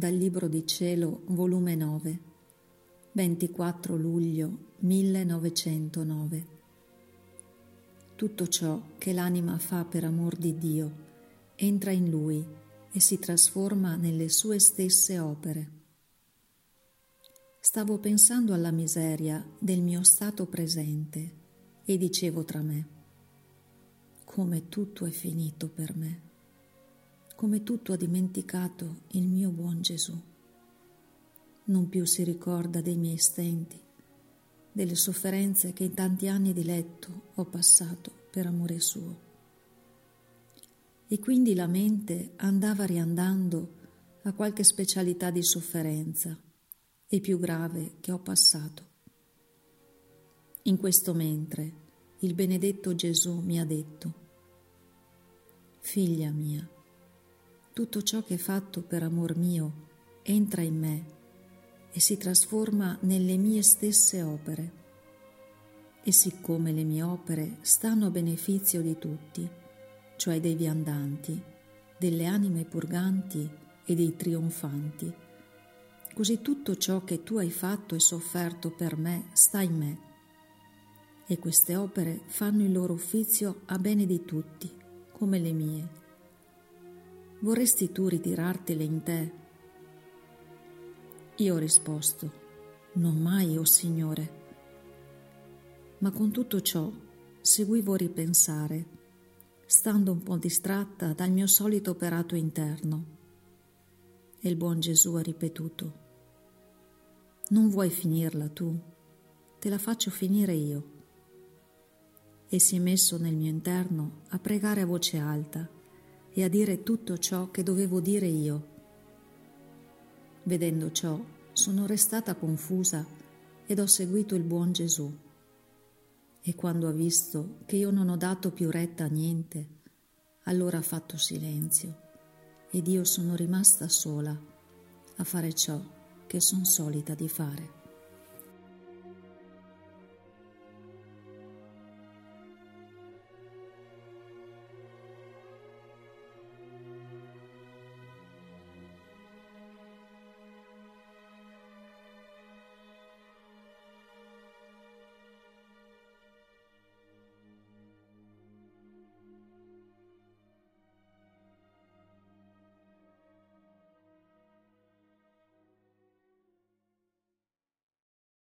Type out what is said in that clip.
Dal Libro di Cielo, volume 9, 24 luglio 1909. Tutto ciò che l'anima fa per amor di Dio entra in lui e si trasforma nelle sue stesse opere. Stavo pensando alla miseria del mio stato presente e dicevo tra me, come tutto è finito per me come tutto ha dimenticato il mio buon Gesù. Non più si ricorda dei miei stenti, delle sofferenze che in tanti anni di letto ho passato per amore suo. E quindi la mente andava riandando a qualche specialità di sofferenza e più grave che ho passato. In questo mentre il benedetto Gesù mi ha detto, Figlia mia, tutto ciò che è fatto per amor mio entra in me e si trasforma nelle mie stesse opere. E siccome le mie opere stanno a beneficio di tutti, cioè dei viandanti, delle anime purganti e dei trionfanti, così tutto ciò che tu hai fatto e sofferto per me sta in me. E queste opere fanno il loro ufficio a bene di tutti, come le mie vorresti tu ritirartele in te? Io ho risposto, non mai, o oh Signore. Ma con tutto ciò seguivo ripensare, stando un po' distratta dal mio solito operato interno. E il buon Gesù ha ripetuto, non vuoi finirla tu, te la faccio finire io. E si è messo nel mio interno a pregare a voce alta e a dire tutto ciò che dovevo dire io. Vedendo ciò, sono restata confusa ed ho seguito il buon Gesù. E quando ha visto che io non ho dato più retta a niente, allora ha fatto silenzio ed io sono rimasta sola a fare ciò che son solita di fare.